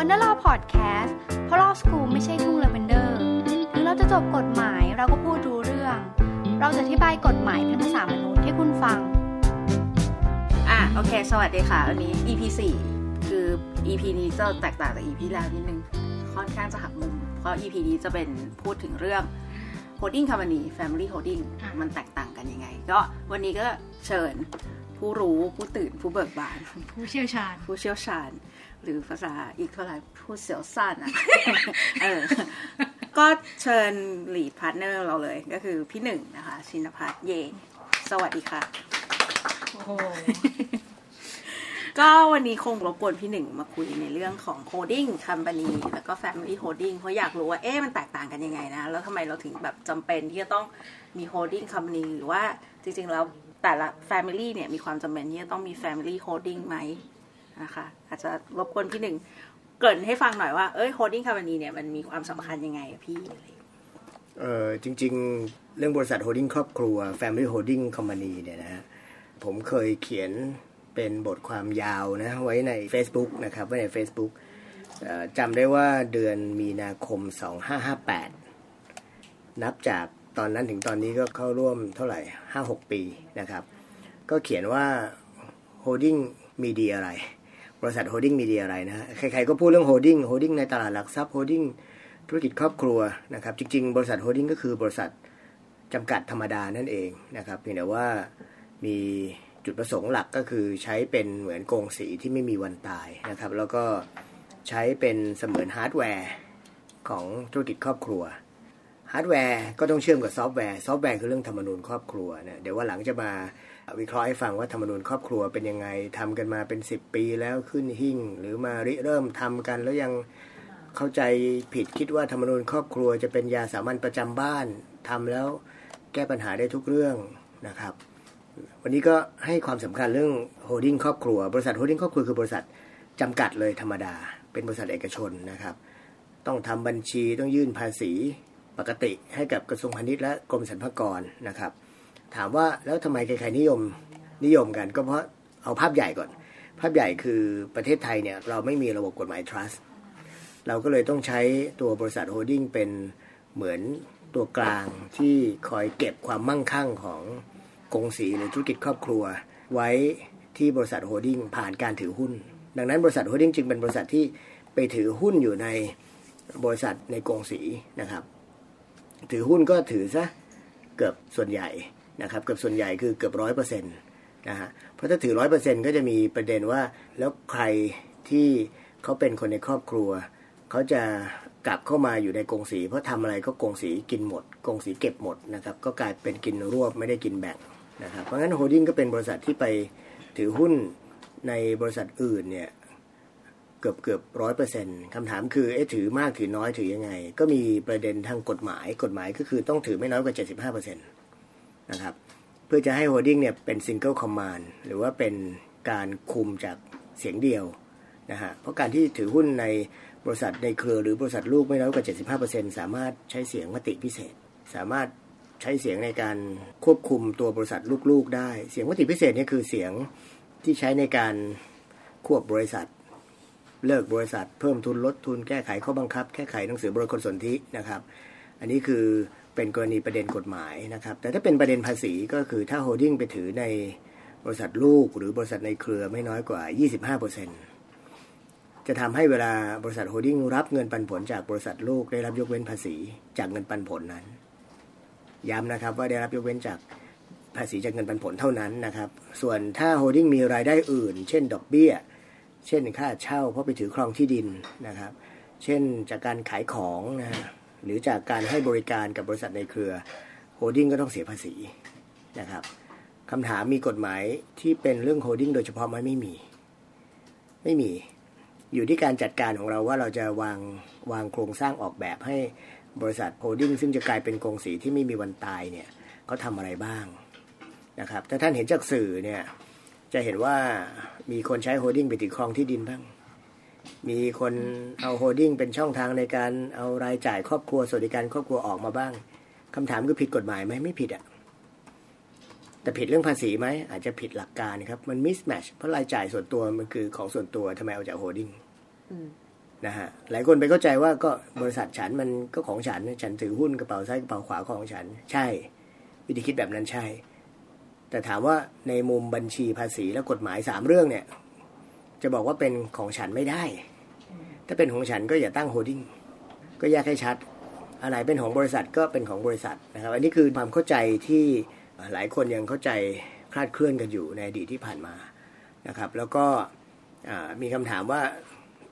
วันนลาพอดแคสต์เพราะลอสกูไม่ใช่ทุ่งลาเวนเดอร์ถึงเราจะจบกฎหมายเราก็พูดรู้เรื่อง เราจะอธิบายกฎหมายเป็นภาษามนุษย์ให้คุณฟัง อะโอเค สวัสดีค่ะ วันนี้ EP 4คือ EP นี้จะแตกต่างจาก EP แล้วนิดนึง ค่อนข้างจะหักมุม เพราะ EP นี้จะเป็นพูดถึงเรื่อง holding company family holding อะมันแตกต่างกันยังไง ก็วันนี้ก็เชิญผู้รู้ผู้ตื่นผู้เบิกบาน ผู้เชี่ยวชาญ ผู้เชี่ยวชาญ หรือภาษาอีกเท่าไหร่ผู้เสียวซ่านอะเออก็เชิญหลีดพาร์ทเนอร์เราเลยก็คือพี่หนึ่งนะคะ ชินพัฒน์เย สวัสดีค่ะ โอ้โห ก็วันนี้คงรบกวนพี่หนึ่งมาคุยในเรื่องของ holding company แล้วก็ family holding เพราะอยากรู้ว่าเอ๊ะมันแตกต่างกันยังไงนะ แล้วทำไมเราถึงแบบจำเป็นที่จะต้องมี holding company หรือว่าจริงๆแล้วแต่ละ family เนี่ยมีความจำเป็นที่จะต้องมี family holding ไหม นะคะอาจจะรบกวนพี่หนึ่งเกริ่นให้ฟังหน่อยว่าเอ้ย holding company เนี่ยมันมีความสำคัญยังไงพี่อะไรอย่างเออจริง ๆ เรื่องบริษัท holding ครอบครัว Family Holding Company เนี่ยนะฮะผมเคยเขียนเป็นบทความยาวนะไว้ใน Facebook นะครับไว้ใน Facebook จำได้ว่าเดือนมีนาคม 2558 นับจากตอนนั้นถึงตอนนี้ก็เข้าร่วมเท่าไหร่ 5-6 ปีนะครับ ก็เขียนว่า Holding มีดีอะไร บริษัท Holding มีดีอะไรนะฮะใครๆก็พูดเรื่อง Holding Holding ในตลาดหลักทรัพย์ Holding ธุรกิจครอบครัวนะครับ จริง ๆ บริษัทโฮดดิ้งก็คือบริษัทจำกัดธรรมดานั่นเองนะครับเพียงแต่ว่ามีจุดประสงค์หลักก็คือใช้เป็นเหมือนกงสีที่ไม่มีวันตายนะครับ แล้วก็ใช้เป็นเสมือนฮาร์ดแวร์ของธุรกิจครอบครัวฮาร์ดแวร์ก็ต้องเชื่อมกับซอฟต์แวร์ ซอฟต์แวร์คือเรื่องธรรมนูญครอบครัวนะเดี๋ยววันหลังจะมา วิเคราะห์ให้ฟังว่าธรรมนูญครอบครัวเป็นยังไงทำกันมาเป็น 10 ปีแล้วขึ้นหิ้ง หรือมาริเริ่มทำกันแล้วยังเข้าใจผิดคิดว่าธรรมนูญครอบครัวจะเป็นยาสามัญประจำบ้านทำแล้วแก้ปัญหาได้ทุกเรื่องนะครับ วันนี้ก็ให้ความสำคัญเรื่องholding ครอบครัว บริษัท holding ครอบครัวคือบริษัทจำกัดเลยธรรมดา เป็นบริษัทเอกชนนะครับ ต้องทำบัญชีต้องยื่นภาษีปกติให้กับกระทรวงพาณิชย์และกรมสรรพากรนะครับ ถามว่าแล้วทำไมใครๆนิยมนิยมกัน ก็เพราะเอาภาพใหญ่ก่อน ภาพใหญ่คือประเทศไทยเนี่ยเราไม่มีระบบกฎหมาย trust เราก็เลยต้องใช้ตัวบริษัท holding เป็นเหมือนตัวกลางที่คอยเก็บความมั่งคั่งของกงสีหรือธุรกิจครอบครัว ไว้ที่บริษัท holding ผ่านการถือหุ้น ดังนั้นบริษัท holding จึงเป็นบริษัทที่ไปถือหุ้นอยู่ในบริษัทในกงสีนะครับ ถือหุ้นก็ถือซะเกือบส่วนใหญ่ นะครับเกือบส่วนใหญ่คือเกือบร้อยเปอร์เซ็นต์นะฮะเพราะถ้าถือร้อยเปอร์เซ็นต์ก็จะมีประเด็นว่า แล้วใครที่เขาเป็นคนในครอบครัว เขาจะกลับเข้ามาอยู่ในกงสีเพราะทำอะไรก็กงสีกินหมดกงสีเก็บหมดนะครับก็กลายเป็นกินรวบไม่ได้กินแบ่งนะครับเพราะงั้น holding ก็เป็นบริษัทที่ไปถือหุ้นในบริษัทอื่นเนี่ยเกือบเกือบร้อยเปอร์เซ็นต์คำถามคือเอ๊ะถือมากถือน้อยถือยังไง ก็มีประเด็นทางกฎหมายกฎหมายก็คือต้องถือไม่น้อยกว่า75เปอร์เซ็นต์ นะครับ เพื่อจะให้ holding เนี่ยเป็น single command หรือว่าเป็นการคุมจากเสียงเดียวนะฮะเพราะการที่ถือหุ้นในบริษัทในเครือหรือบริษัทลูกไม่น้อยกว่า 75%สามารถใช้เสียงมติพิเศษ สามารถใช้เสียงในการควบคุมตัวบริษัทลูกๆ ได้ เสียงมติพิเศษเนี่ยคือเสียงที่ใช้ในการควบบริษัท เลิกบริษัท เพิ่มทุนลดทุนแก้ไขข้อบังคับ แก้ไขหนังสือบริคณห์สนธินะครับ อันนี้คือ เป็นกรณีประเด็นกฎหมายนะครับ แต่ถ้าเป็นประเด็นภาษีก็คือถ้า holding ไปถือในบริษัทลูกหรือบริษัทในเครือไม่น้อยกว่า 25%จะทำให้เวลาบริษัท holding รับเงินปันผลจากบริษัทลูกได้รับยกเว้นภาษีจากเงินปันผลนั้น ย้ำนะครับว่าได้รับยกเว้นจากภาษีจากเงินปันผลเท่านั้นนะครับ ส่วนถ้า holding มีรายได้อื่น เช่น ดอกเบี้ย เช่นค่าเช่าเพราะไปถือครองที่ดินนะครับ เช่นจากการขายของนะฮะ หรือจากการให้บริการกับบริษัทในเครือholding ก็ต้องเสียภาษีนะครับคำถามมีกฎหมายที่เป็นเรื่อง holding โดยเฉพาะไหมไม่มี ไม่มี อยู่ที่การจัดการของเราว่าเราจะวางวางโครงสร้างออกแบบให้บริษัท holding ซึ่งจะกลายเป็นกงสีที่ไม่มีวันตายเนี่ยเขาทำอะไรบ้างนะครับถ้าท่านเห็นจากสื่อเนี่ยจะเห็นว่ามีคนใช้ holding ไปถือครองที่ดินบ้าง มีคนเอา holding เป็นช่องทางในการเอารายจ่ายครอบครัวสวัสดิการครอบครัวออกมาบ้างคำถามคือผิดกฎหมายไหมไม่ผิดอะแต่ผิดเรื่องภาษีไหมอาจจะผิดหลักการครับ มัน mismatch เพราะรายจ่ายส่วนตัวมันคือของส่วนตัวทำไมเอาจาก holding นะฮะหลายคนไปเข้าใจว่าก็บริษัทฉันมันก็ของฉัน ฉันถือหุ้นกระเป๋าซ้ายกระเป๋าขวาของฉัน ใช่ วิธีคิดแบบนั้นใช่ แต่ถามว่าในมุมบัญชีภาษีและกฎหมายสามเรื่องเนี่ย จะบอกว่าเป็นของฉันไม่ได้ ถ้าเป็นของฉันก็อย่าตั้ง holdingก็แยกให้ชัดอะไรเป็นของบริษัทก็เป็นของบริษัทนะครับ อันนี้คือความเข้าใจที่หลายคนยังเข้าใจคลาดเคลื่อนกันอยู่ในอดีตที่ผ่านมานะครับ แล้วก็มีคำถามว่า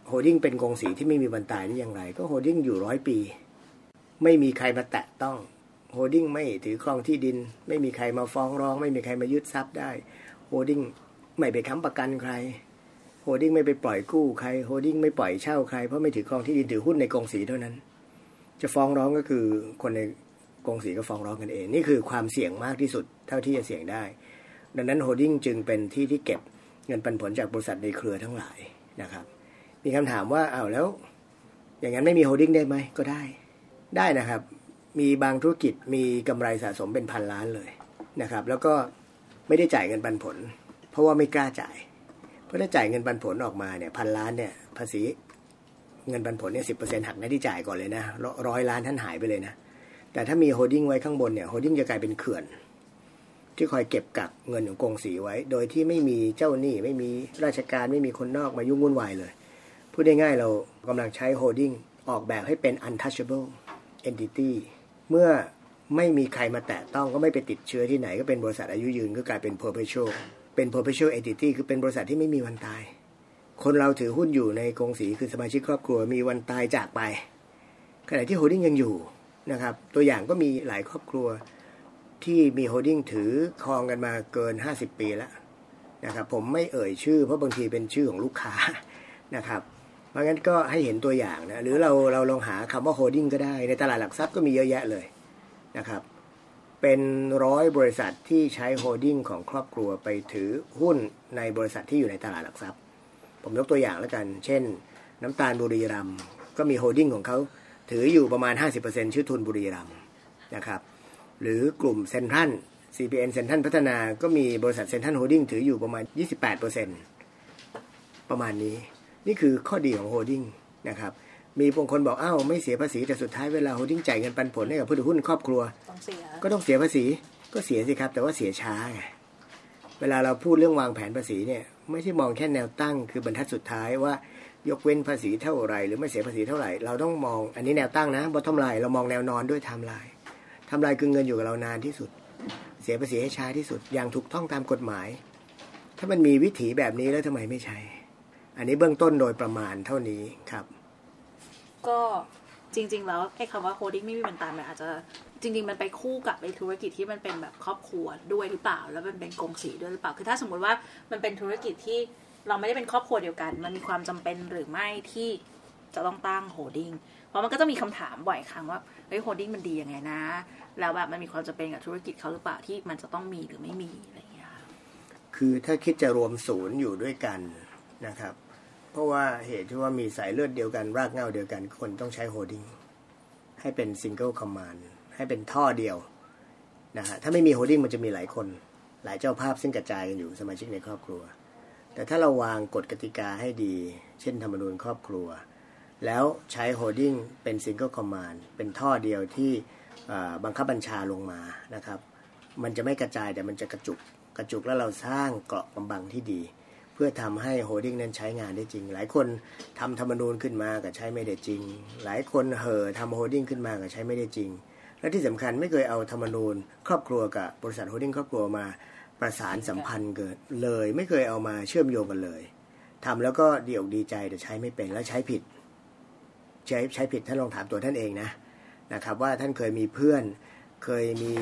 holding เป็นกงสีที่ไม่มีวันตายได้อย่างไร ก็ holding อยู่ร้อยปี ไม่มีใครมาแตะต้อง holding ไม่ถือครองที่ดิน ไม่มีใครมาฟ้องร้อง ไม่มีใครมายึดทรัพย์ได้ holding ไม่ไปค้ำประกันใคร holding ไม่ไปปล่อยกู้ใคร holding ไม่ปล่อยเช่าใครเพราะไม่ถือครองที่ดินถือหุ้นในกงสีเท่านั้น จะฟ้องร้องก็คือคนในกงสีก็ฟ้องร้องกันเอง นี่คือความเสี่ยงมากที่สุดเท่าที่จะเสี่ยงได้ ดังนั้น holding จึงเป็นที่ที่เก็บเงินปันผลจากบริษัทในเครือทั้งหลายนะครับ มีคำถามว่าเอาแล้ว อย่างนั้นไม่มี holding ได้ไหมก็ได้ ได้นะครับ มีบางธุรกิจมีกำไรสะสมเป็นพันล้านเลยนะครับ แล้วก็ไม่ได้จ่ายเงินปันผล เพราะว่าไม่กล้าจ่าย เพราะถ้าจ่ายเงินปันผลออกมาเนี่ยพันล้านเนี่ยภาษีเงินปันผลเนี่ยสิบเปอร์เซ็นต์หักหน้าที่จ่ายก่อนเลยนะร้อยล้านท่านหายไปเลยนะ แต่ถ้ามี holding ไว้ข้างบนเนี่ย holding จะกลายเป็นเขื่อน ที่คอยเก็บกักเงินของกงสีไว้ โดยที่ไม่มีเจ้าหนี้ไม่มีราชการไม่มีคนนอกมายุ่งวุ่นวายเลย พูดได้ง่ายเรากำลังใช้ holding ออกแบบให้เป็น untouchable entity เมื่อไม่มีใครมาแตะต้องก็ไม่ไปติดเชื้อที่ไหนก็เป็นบริษัทอายุยืนก็กลายเป็น perpetual เป็น perpetual entity คือเป็นบริษัทที่ไม่มีวันตาย คนเราถือหุ้นอยู่ในกงสีคือสมาชิกครอบครัวมีวันตายจากไป ขณะที่ holding ยังอยู่นะครับ ตัวอย่างก็มีหลายครอบครัวที่มี holding ถือครองกันมาเกิน 50 ปีแล้วนะครับผมไม่เอ่ยชื่อเพราะบางทีเป็นชื่อของลูกค้านะครับเพราะงั้นก็ให้เห็นตัวอย่างนะหรือเราเราลองหาคำว่า holding ก็ได้ ในตลาดหลักทรัพย์ก็มีเยอะแยะเลยนะครับ เป็นร้อยบริษัทที่ใช้ holding ของครอบครัวไปถือหุ้นในบริษัทที่อยู่ในตลาดหลักทรัพย์ ผมยกตัวอย่างแล้วกัน เช่น น้ำตาลบุรีรัมย์ก็มี holding ของเขาถืออยู่ประมาณ 50%ชื่อทุนบุรีรัมย์นะครับ หรือกลุ่มเซ็นทรัล CPN เซ็นทรัลพัฒนาก็มีบริษัทเซ็นทรัลโฮลดิ้งถืออยู่ประมาณ 28%ประมาณนี้ นี่คือข้อดีของ holding นะครับ มีบางคนบอกอ้าวไม่เสียภาษีแต่สุดท้ายเวลา holding จ่ายเงินปันผลให้กับผู้ถือหุ้นครอบครัว ต้องเสีย ก็ต้องเสียภาษีก็เสียสิครับ แต่ว่าเสียช้าไงเวลาเราพูดเรื่องวางแผนภาษีเนี่ย ไม่ใช่มองแค่แนวตั้ง คือบรรทัดสุดท้ายว่ายกเว้นภาษีเท่าไหร่หรือไม่เสียภาษีเท่าไหร่ เราต้องมองอันนี้แนวตั้งนะ bottom line เรามองแนวนอนด้วย timeline timeline คือเงินอยู่กับเรานานที่สุด เสียภาษีให้ช้าที่สุดอย่างถูกต้องตามกฎหมาย ถ้ามันมีวิถีแบบนี้แล้วทำไมไม่ใช้อันนี้เบื้องต้นโดยประมาณเท่านี้ครับ ก็จริง ๆ แล้วไอ้คำว่า holding ไม่มีวันตายมันอาจจะจริง ๆ มันไปคู่กับไอ้ธุรกิจที่มันเป็นแบบครอบครัวด้วยหรือเปล่า แล้วมันเป็นกงสีด้วยหรือเปล่า คือถ้าสมมุติว่ามันเป็นธุรกิจที่เราไม่ได้เป็นครอบครัวเดียวกัน มันมีความจำเป็นหรือไม่ที่จะต้องตั้ง holding เพราะมันก็จะมีคำถามบ่อยครั้งว่า เฮ้ย holding มันดียังไงนะ แล้วแบบมันมีความจำเป็นกับธุรกิจเขาหรือเปล่าที่มันจะต้องมีหรือไม่มีอะไรอย่างเงี้ย คือถ้าคิดจะรวมศูนย์อยู่ด้วยกันนะครับ เพราะว่าเหตุที่ว่ามีสายเลือดเดียวกันรากเหง้าเดียวกัน คนต้องใช้ holding ให้เป็น single command ให้เป็นท่อเดียวนะฮะถ้าไม่มี holding มันจะมีหลายคน หลายเจ้าภาพซึ่งกระจายกันอยู่สมาชิกในครอบครัว แต่ถ้าเราวางกฎกติกาให้ดี เช่นธรรมนูญครอบครัว แล้วใช้ holding เป็น single command เป็นท่อเดียวที่บังคับบัญชาลงมานะครับ มันจะไม่กระจายแต่มันจะกระจุกกระจุกแล้วเราสร้างเกราะกำบังที่ดี เพื่อทำให้ holding นั้นใช้งานได้จริง หลายคนทำธรรมนูญขึ้นมาก็ใช้ไม่ได้จริง หลายคนเห่อทำ holding ขึ้นมาก็ใช้ไม่ได้จริง และที่สำคัญไม่เคยเอาธรรมนูญ ครอบครัวกับบริษัท holding ครอบครัวมาประสานสัมพันธ์เกิดเลย ไม่เคยเอามาเชื่อมโยงกันเลยทำแล้วก็ดีอกดีใจแต่ใช้ไม่เป็นแล้วใช้ผิด ใช้ใช้ผิดท่านลองถามตัวท่านเองนะนะครับว่าท่านเคยมีเพื่อนเคยมี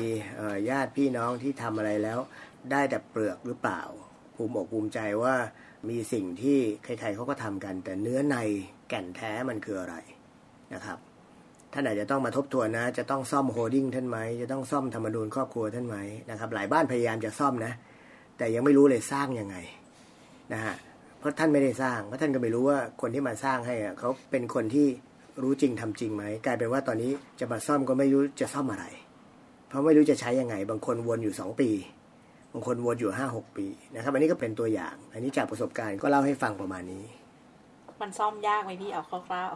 ญาติพี่น้องที่ทำอะไรแล้วได้แต่เปลือกหรือเปล่า ภูมิอกภูมิใจว่ามีสิ่งที่ใครๆเขาก็ทำกัน แต่เนื้อในแก่นแท้มันคืออะไรนะครับท่านอาจจะต้องมาทบทวนนะ จะต้องซ่อม holding ท่านไหม จะต้องซ่อมธรรมนูญครอบครัวท่านไหมนะครับ หลายบ้านพยายามจะซ่อมนะ แต่ยังไม่รู้เลยสร้างยังไงนะฮะ เพราะท่านไม่ได้สร้าง เพราะท่านก็ไม่รู้ว่าคนที่มาสร้างให้เขาเป็นคนที่รู้จริงทำจริงไหม กลายเป็นว่าตอนนี้จะมาซ่อมก็ไม่รู้จะซ่อมอะไร เพราะไม่รู้จะใช้ยังไง บางคนวนอยู่สองปี บางคนวนอยู่ห้าหกปีนะครับ อันนี้ก็เป็นตัวอย่าง อันนี้จากประสบการณ์ก็เล่าให้ฟังประมาณนี้ มันซ่อมยากไหมพี่เอาคร่าว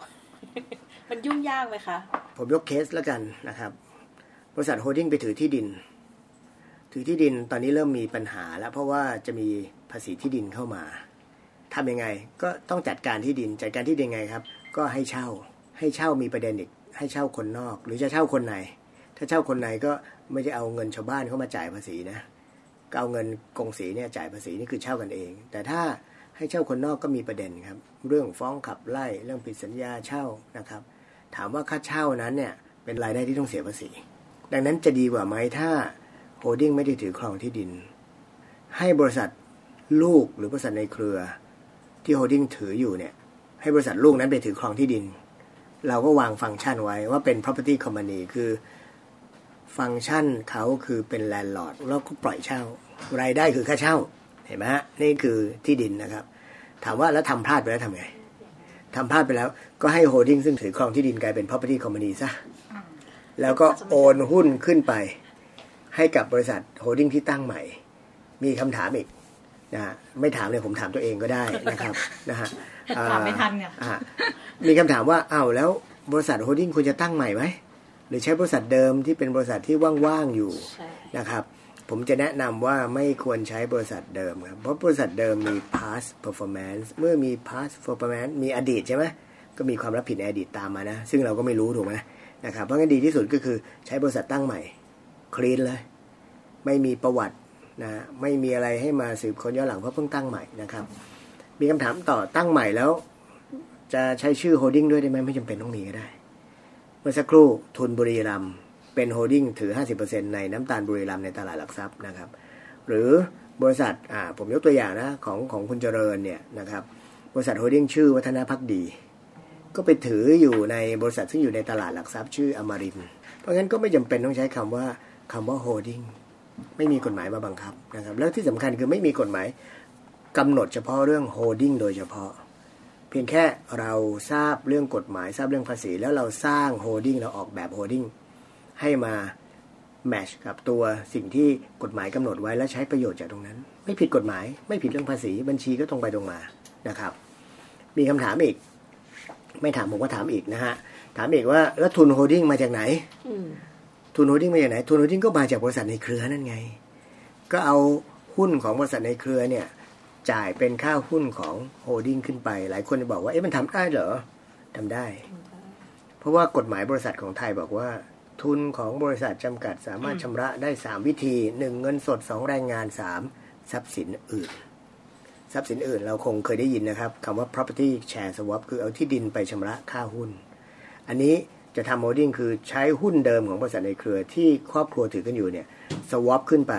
ๆ มันยุ่งยากไหมคะ ผมยกเคสแล้วกันนะครับ บริษัทโฮดดิ้งไปถือที่ดิน ถือที่ดินตอนนี้เริ่มมีปัญหาแล้วเพราะว่าจะมีภาษีที่ดินเข้ามาทำยังไง ก็ต้องจัดการที่ดิน จัดการที่ดินยังไงครับ ก็ให้เช่า ให้เช่ามีประเด็นอีก ให้เช่าคนนอก หรือจะเช่าคนใน ถ้าเช่าคนในก็ไม่ได้เอาเงินชาวบ้านเข้ามาจ่ายภาษีนะก็ เอาเงินกงสีเนี่ยจ่ายภาษีนี่คือเช่ากันเอง แต่ถ้าให้เช่าคนนอกก็มีประเด็นครับ เรื่องฟ้องขับไล่เรื่องผิดสัญญาเช่านะครับ ถามว่าค่าเช่านั้นเนี่ยเป็นรายได้ที่ต้องเสียภาษี ดังนั้นจะดีกว่าไหมถ้า holding ไม่ได้ถือครองที่ดิน ให้บริษัทลูกหรือบริษัทในเครือ ที่ holding ถืออยู่เนี่ยให้บริษัทลูกนั้นไปถือครองที่ดิน เราก็วางฟังก์ชันไว้ว่าเป็น property company คือ ฟังก์ชันเขาคือเป็น landlord แล้วก็ปล่อยเช่า รายได้คือค่าเช่า เห็นไหมฮะนี่คือที่ดินนะครับ ถามว่าแล้วทำพลาดไปแล้วทำไงทำพลาดไปแล้วก็ให้ holding ซึ่งถือครองที่ดินกลายเป็น property company ซะแล้วก็โอนหุ้นขึ้นไป ให้กับบริษัท holding ที่ตั้งใหม่ มีคำถามอีกนะฮะไม่ถามเลยผมถามตัวเองก็ได้นะครับนะฮะอ่ถามไม่ทันเนี่ยอ่ามีคำถามว่าอ้าวแล้วบริษัท holding ควรจะตั้งใหม่ไหม หรือใช้บริษัทเดิมที่เป็นบริษัทที่ว่างๆอยู่ใช่นะครับ ผมจะแนะนำว่าไม่ควรใช้บริษัทเดิมครับ เพราะบริษัทเดิมมี past performance เมื่อมี past performance มีอดีตใช่ไหมก็มีความรับผิดในอดีตตามมานะ ซึ่งเราก็ไม่รู้ถูกไหมนะครับเพราะงั้นดีที่สุดก็คือใช้บริษัทตั้งใหม่ clean เลย ไม่มีประวัตินะไม่มีอะไรให้มาสืบค้นย้อนหลังเพราะเพิ่งตั้งใหม่นะครับ มีคำถามต่อตั้งใหม่แล้ว จะใช้ชื่อ holding ด้วยได้ไหมไม่จำเป็นต้องมีก็ได้ เมื่อสักครู่ทุนบุรีรัมย์เป็น holding ถือ 50%ในน้ำตาลบุรีรัมย์ในตลาดหลักทรัพย์นะครับ หรือบริษัทอ่าผมยกตัวอย่างนะของของคุณเจริญเนี่ยนะครับบริษัท holding ชื่อวัฒนภักดี ก็ไปถืออยู่ในบริษัทซึ่งอยู่ในตลาดหลักทรัพย์ชื่ออมรินเพราะงั้นก็ไม่จำเป็นต้องใช้คำว่าคำว่า holding ไม่มีกฎหมายมาบังคับนะครับ แล้วที่สำคัญคือไม่มีกฎหมายกำหนดเฉพาะเรื่อง holding โดยเฉพาะ เพียงแค่เราทราบเรื่องกฎหมายทราบเรื่องภาษี แล้วเราสร้าง holding เราออกแบบ holding ให้มา match กับตัวสิ่งที่กฎหมายกำหนดไว้และใช้ประโยชน์จากตรงนั้น ไม่ผิดกฎหมาย ไม่ผิดเรื่องภาษี บัญชีก็ตรงไปตรงมานะครับ มีคำถามอีก ไม่ถามผมก็ถามอีกนะฮะถามอีกว่าแล้วทุน holding มาจากไหนอทุน holding มาจากไหนทุน holding ก็มาจากบริษัทในเครือนั่นไง ก็เอาหุ้นของบริษัทในเครือเนี่ย จ่ายเป็นค่าหุ้นของ holding ขึ้นไป หลายคนจะบอกว่าเอ๊ะมันทำได้เหรอทำได้ เพราะว่ากฎหมายบริษัทของไทยบอกว่า ทุนของบริษัทจำกัดสามารถชำระได้3วิธีหนึ่งเงินสด2แรงงาน3ทรัพย์สินอื่น ทรัพย์สินอื่นเราคงเคยได้ยินนะครับคำว่า property share swap คือเอาที่ดินไปชำระค่าหุ้น อันนี้จะทำ holding คือใช้หุ้นเดิมของบริษัทในเครือที่ครอบครัวถือกันอยู่เนี่ยswap ขึ้นไป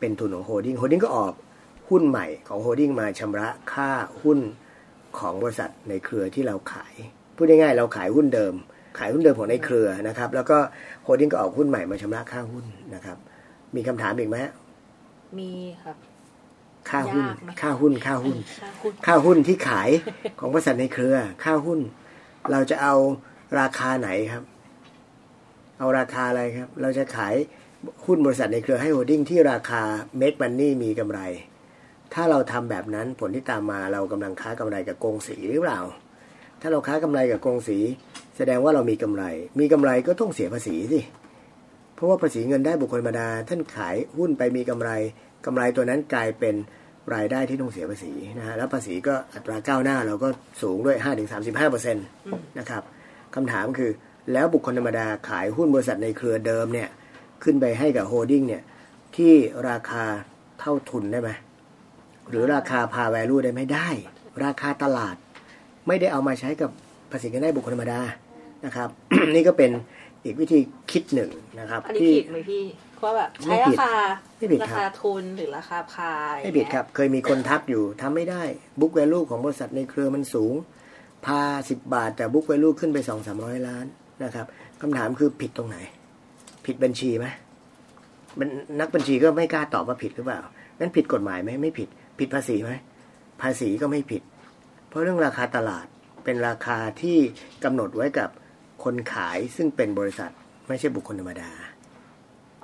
เป็นทุนของ holding holding ก็ออก หุ้นใหม่ของ holding มาชำระค่าหุ้นของบริษัทในเครือที่เราขาย พูดง่ายๆเราขายหุ้นเดิม ขายหุ้นเดิมของในเครือนะครับ แล้วก็ holding ก็ออกหุ้นใหม่มาชำระค่าหุ้นนะครับ มีคำถามอีกไหมฮะมีครับค่าหุ้นยากไหมค่าหุ้น ค่าหุ้น ค่าหุ้น ค่าหุ้นที่ขายของบริษัทในเครือ ค่าหุ้น เราจะเอาราคาไหนครับ เอาราคาอะไรครับ เราจะขายหุ้นบริษัทในเครือให้โฮดดิ้งที่ราคา make money มีกำไร ถ้าเราทำแบบนั้นผลที่ตามมาเรากำลังค้ากำไรกับกงสีหรือเปล่า ถ้าเราค้ากำไรกับกงสี แสดงว่าเรามีกำไร มีกำไรก็ต้องเสียภาษีสิเพราะว่าภาษีเงินได้บุคคลธรรมดา ท่านขายหุ้นไปมีกำไรกำไรตัวนั้นกลายเป็นรายได้ที่ต้องเสียภาษีนะฮะแล้วภาษีก็อัตราก้าวหน้าเราก็สูงด้วย 5-35เปอร์เซ็นต์นะครับคำถามคือแล้วบุคคลธรรมดาขายหุ้นบริษัทในเครือเดิมเนี่ยขึ้นไปให้กับ holding เนี่ยที่ราคาเท่าทุนได้ไหม หรือราคา par value ได้ไหมได้ ราคาตลาดไม่ได้เอามาใช้กับภาษีเงินได้บุคคลธรรมดานะครับ นี่ก็เป็นอีกวิธีคิดหนึ่งนะครับอันนี้ที่ผิดไหมพี่ว่าแบบไม่ใช้ผิราดคาไม่ผิดราครับคาทุนหรือราคา par ไม่ผิดครับ เคยมีคนทักอยู่ทำไม่ได้บุ๊กแวลูของบริษัทในเครือมันสูง พาสิบบาท แต่บุ๊กแวลูขึ้นไปสองสามร้อยล้านนะครับคำถามคือผิดตรงไหน ผิดบัญชีไหมมันนักบัญชีก็ไม่กล้าตอบว่าผิดหรือเปล่านั้นผิดกฎหมายไหมไม่ผิด ผิดภาษีไหมภาษีก็ไม่ผิด เพราะเรื่องราคาตลาดเป็นราคาที่กำหนดไว้กับคนขายซึ่งเป็นบริษัทไม่ใช่บุคคลธรรมดา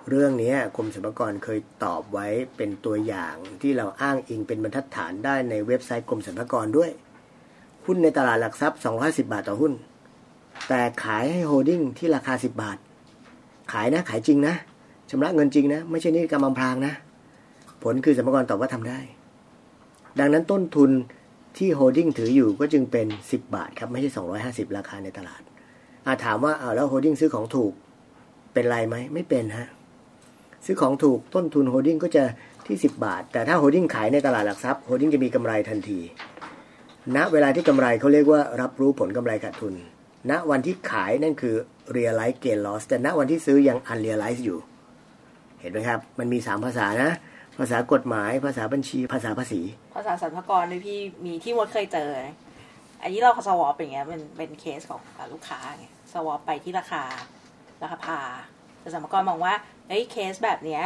เรื่องนี้กรมสรรพากรเคยตอบไว้เป็นตัวอย่างที่เราอ้างอิงเป็นบรรทัดฐานได้ในเว็บไซต์กรมสรรพากรด้วย หุ้นในตลาดหลักทรัพย์210บาทต่อหุ้น แต่ขายให้ holding ที่ราคา 10 บาท ขายนะขายจริงนะชำระเงินจริงนะ ไม่ใช่นิติกรรมอำพรางนะ ผลคือสรรพากรตอบว่าทำได้ ดังนั้นต้นทุนที่ holding ถืออยู่ก็จึงเป็น 10 บาทครับไม่ใช่ 250 ราคาในตลาด อาถามว่าเอาแล้ว holding ซื้อของถูกเป็นไรไหมไม่เป็นฮะซื้อของถูกต้นทุน holding ก็จะที่ 10 บาท แต่ถ้า holding ขายในตลาดหลักทรัพย์ holding จะมีกำไรทันทีณเวลาที่กำไรเขาเรียกว่ารับรู้ผลกำไรขาดทุนณวันที่ขายนั่นคือ realize gain loss แต่ณวันที่ซื้อยัง unrealize อยู่ เห็นไหมครับ มันมีสามภาษานะ ภาษากฎหมาย ภาษาบัญชี ภาษาภาษี ภาษาสรรพากรด้วยพี่มีที่มดเคยเจอ อันนี้เรา swap อย่างเงี้ยเป็นเป็นเคสของลูกค้าไง swap ไปที่ราคาราคา par แต่สรรพากรมองว่าเฮ้ยเคสแบบเนี้ย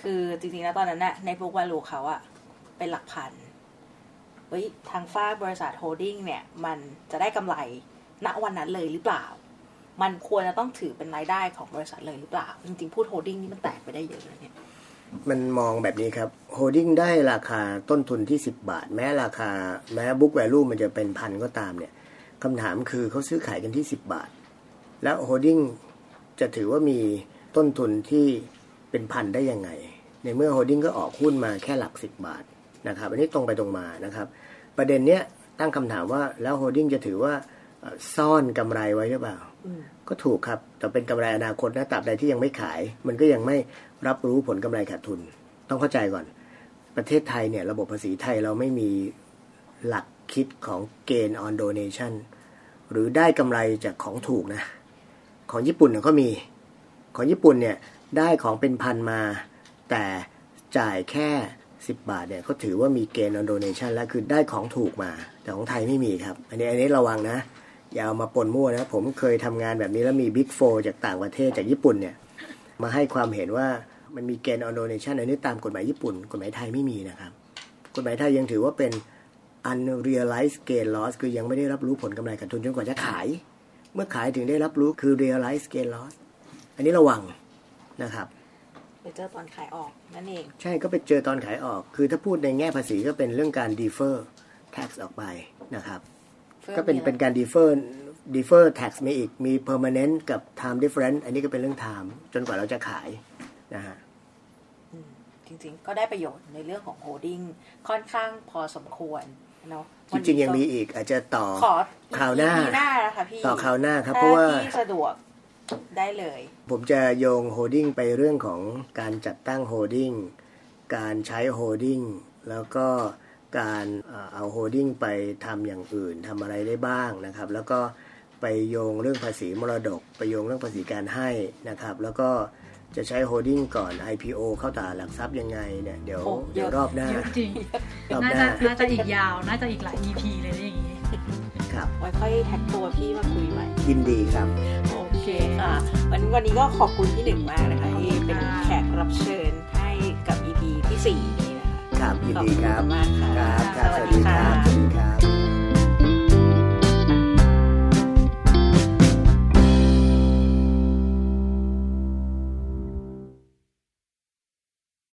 คือจริงๆแล้วตอนนั้นน่ะใน book value เขาอะเป็นหลักพันเฮ้ยทางฝั่งบริษัท holding เนี่ย มันจะได้กำไรณวันนั้นเลยหรือเปล่า มันควรจะต้องถือเป็นรายได้ของบริษัทเลยหรือเปล่า จริงๆ พูด holding นี่มันแตกไปได้เยอะเลยเนี่ย มันมองแบบนี้ครับ holding ได้ราคาต้นทุนที่ 10 บาท แม้ราคา แม้ book value มันจะเป็นพันก็ตามเนี่ยคำถามคือเขาซื้อขายกันที่ 10 บาท แล้ว holding จะถือว่ามีต้นทุนที่เป็นพันได้ยังไง ในเมื่อ holding ก็ออกหุ้นมาแค่หลัก 10 บาทนะครับอันนี้ตรงไปตรงมานะครับ ประเด็นเนี้ยตั้งคำถามว่าแล้ว holding จะถือว่า ซ่อนกำไรไว้หรือเปล่า ก็ถูกครับ แต่เป็นกำไรอนาคตนะตราบใดที่ยังไม่ขาย มันก็ยังไม่รับรู้ผลกำไรขาดทุน ต้องเข้าใจก่อน ประเทศไทยเนี่ย ระบบภาษีไทยเราไม่มีหลักคิดของ gain on donation หรือได้กำไรจากของถูกนะ ของญี่ปุ่นเนี่ยก็มี ของญี่ปุ่นเนี่ยได้ของเป็นพันมา แต่จ่ายแค่ 10 บาทเนี่ยเขาถือว่ามี gain on donation แล้วคือได้ของถูกมา แต่ของไทยไม่มีครับ อันนี้อันนี้ระวังนะ อย่าเอามาปนมั่วนะผมเคยทำงานแบบนี้แล้วมี Big 4จากต่างประเทศจากญี่ปุ่นเนี่ยมาให้ความเห็นว่ามันมีเกณฑ์ on donation อันนี้ตามกฎหมายญี่ปุ่น กฎหมายไทยไม่มีนะครับ กฎหมายไทยยังถือว่าเป็น unrealized gain loss คือยังไม่ได้รับรู้ผลกำไรขาดทุนจนกว่าจะขาย เมื่อขายถึงได้รับรู้คือ realized gain loss อันนี้ระวังนะครับไปเจอตอนขายออกนั่นเอง ใช่ก็ไปเจอตอนขายออก คือถ้าพูดในแง่ภาษีก็เป็นเรื่องการ defer tax ออกไปนะครับ ก็เป็นเป็นการ defer defer tax มีอีกมี permanent กับ time difference อันนี้ก็เป็นเรื่อง time จนกว่าเราจะขายนะฮะจริงๆ ก็ได้ประโยชน์ในเรื่องของ holding ค่อนข้างพอสมควรเนาะจริงๆยังมีอีกอาจจะต่อขอคราวหน้าปีหน้านะคะพี่ต่อคราวหน้าครับถ้เพราะว่าที่สะดวกได้เลย ผมจะโยง holding ไปเรื่องของการจัดตั้ง holding การใช้ holding แล้วก็ การเอ่อเอา holding ไปทำอย่างอื่นทำอะไรได้บ้างนะครับ แล้วก็ไปโยงเรื่องภาษีมรดก ไปโยงเรื่องภาษีการให้นะครับ แล้วก็จะใช้ holding ก่อน IPO เข้าตลาดหลักทรัพย์ยังไงเนี่ยเดี๋ยวโอ้เยอะเดี๋ยวรอบหน้าเยอะจริงรอบน่าหจะน้าน่าจะอีกยาวน่าจะอีกหลาย EP เลยนะอย่างนี้ครับไว้ค่อยแท็กตัวพี่มาคุยใหม่ยินดีครับ โอเคค่ะวันนี้วันนี้ก็ขอบคุณพี่หนึ่งมากนะคะที่เป็นแขกรับเชิญให้กับ EP ที่4นี้นะ คะครับยินดีครับ ขอบคุณมากค่ะ ครับครับสสวัวัสสดีดีค่ะครับ